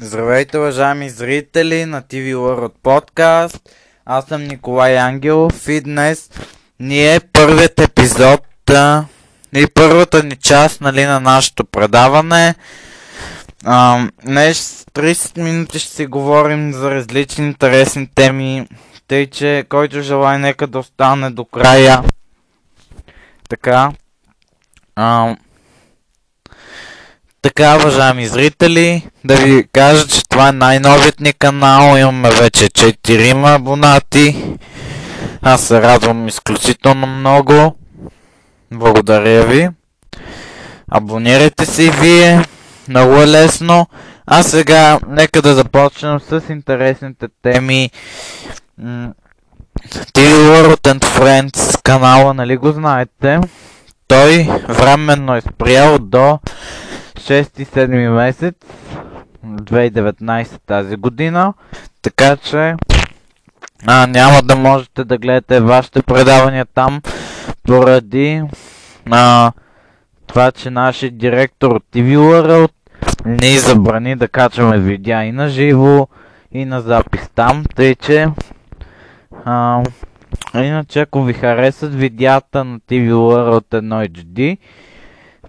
Здравейте, уважаеми зрители на TV World Podcast. Аз съм Николай Ангелов и днес ни е първият епизод а, и първата ни част нали, на нашето предаване. А, днес 30 минути ще си говорим за различни интересни теми, тъй че който желая нека да остане до края. Така. А, така, уважаеми зрители, да ви кажа, че това е най-новият ни канал. Имаме вече 4 абонати. Аз се радвам изключително много. Благодаря ви. Абонирайте се и вие. Много е лесно. А сега, нека да започнем с интересните теми. TV World and Friends канала, нали го знаете? Той временно е спрял до 6-7 месец 2019 тази година. Така че а, няма да можете да гледате вашите предавания там поради а, това, че нашия директор от TV World ни забрани да качваме видеа и на живо и на запис там, тъй че а, иначе ако ви харесат видеята на TV World 1 HD,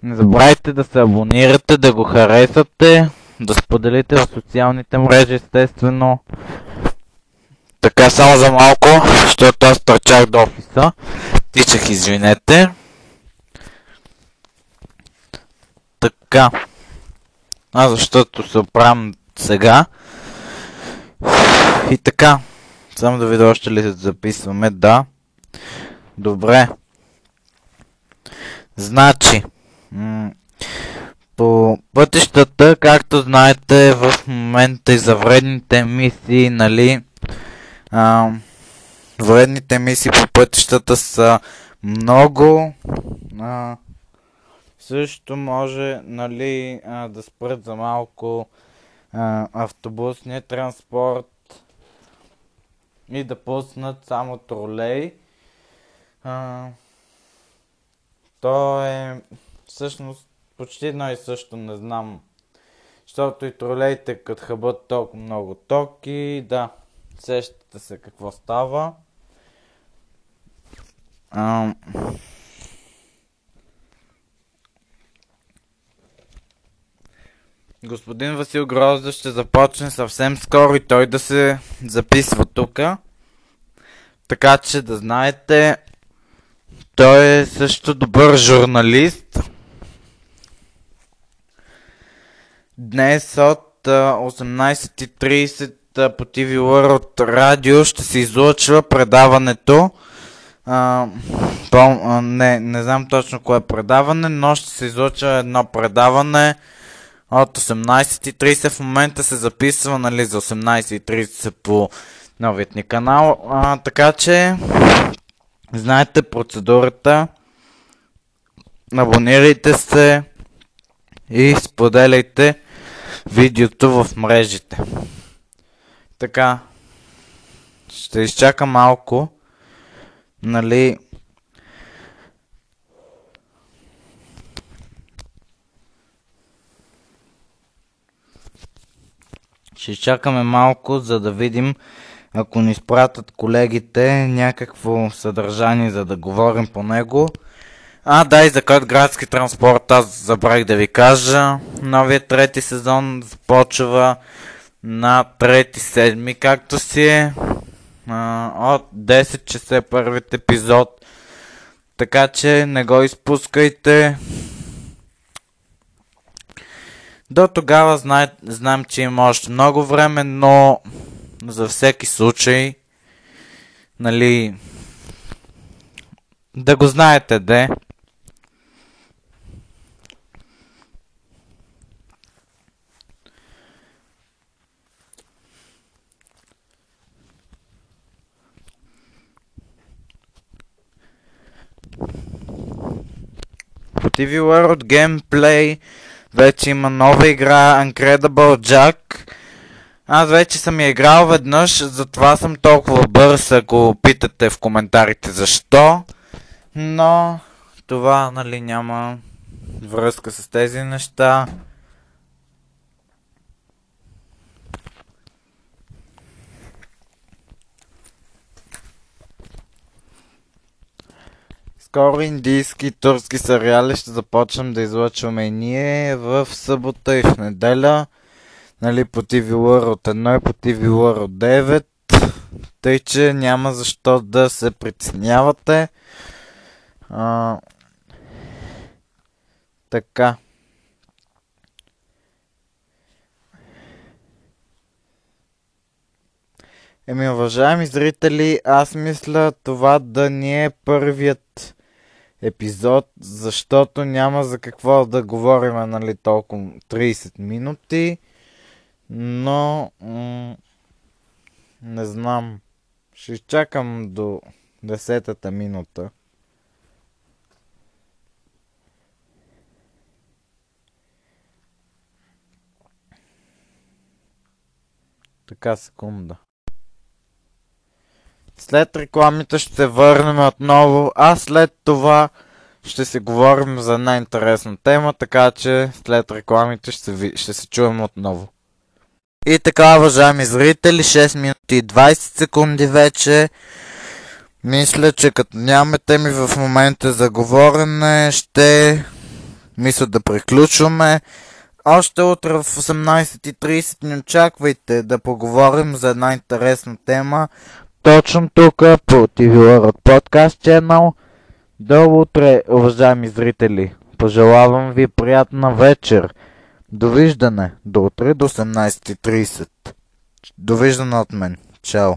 не забравяйте да се абонирате, да го харесате, да споделите в социалните мрежи, естествено. Така само за малко, защото аз търчах до офиса. Тичах, извинете. Така. А защото се оправям сега. И така. Само да видя още ли се записваме. Да. Добре. Значи. По пътищата, както знаете, в момента и за вредните мисии, нали, а, вредните мисии по пътищата са много. А, също може, нали, а, да спрат за малко а, автобусния транспорт и да пуснат само тролей. А, то е всъщност почти едно и също не знам. Защото и тролейте като хъбат толкова много токи, да, сещате се какво става. А... Господин Васил Грозда ще започне съвсем скоро и той да се записва тук. Така че да знаете, той е също добър журналист. Днес от 18.30 по TV World Radio ще се излъчва предаването. А, не, не знам точно кое е предаване, но ще се излъчва едно предаване от 18.30. В момента се записва нали, за 18.30 по новият ни канал. А, така че, знаете процедурата. Абонирайте се и споделяйте видеото в мрежите. Така, ще изчака малко, нали, ще изчакаме малко, за да видим, ако ни спратят колегите някакво съдържание, за да говорим по него. А, да, и за код градски транспорт, аз забравих да ви кажа. Новият трети сезон започва на трети седми, както си е. От 10 часа е първият епизод. Така че не го изпускайте. До тогава знае, знам, че има още много време, но за всеки случай, нали, да го знаете, де. TV World Gameplay вече има нова игра Uncredible Jack. Аз вече съм я играл веднъж, затова съм толкова бърз, ако питате в коментарите защо. Но това, нали, няма връзка с тези неща. Скоро индийски и турски сериали ще започнем да излъчваме и ние в събота и в неделя. Нали, по TV от 1 и по TV от 9. Тъй, че няма защо да се притеснявате. А, така. Еми, уважаеми зрители, аз мисля това да ни е първият епизод, защото няма за какво да говорим, нали, толкова 30 минути, но м- не знам, ще изчакам до 10-та минута. Така, секунда. След рекламите ще се върнем отново, а след това ще си говорим за една интересна тема, така че след рекламите ще се, ви... ще се чуем отново. И така, уважаеми зрители, 6 минути и 20 секунди вече. Мисля, че като нямаме теми в момента за говорене, ще мисля да приключваме. Още утре в 18.30 ни очаквайте да поговорим за една интересна тема. Точно тук по TV от подкаст channel. До утре, уважаеми зрители. Пожелавам ви приятна вечер. Довиждане. До утре до 18.30. Довиждане от мен. Чао.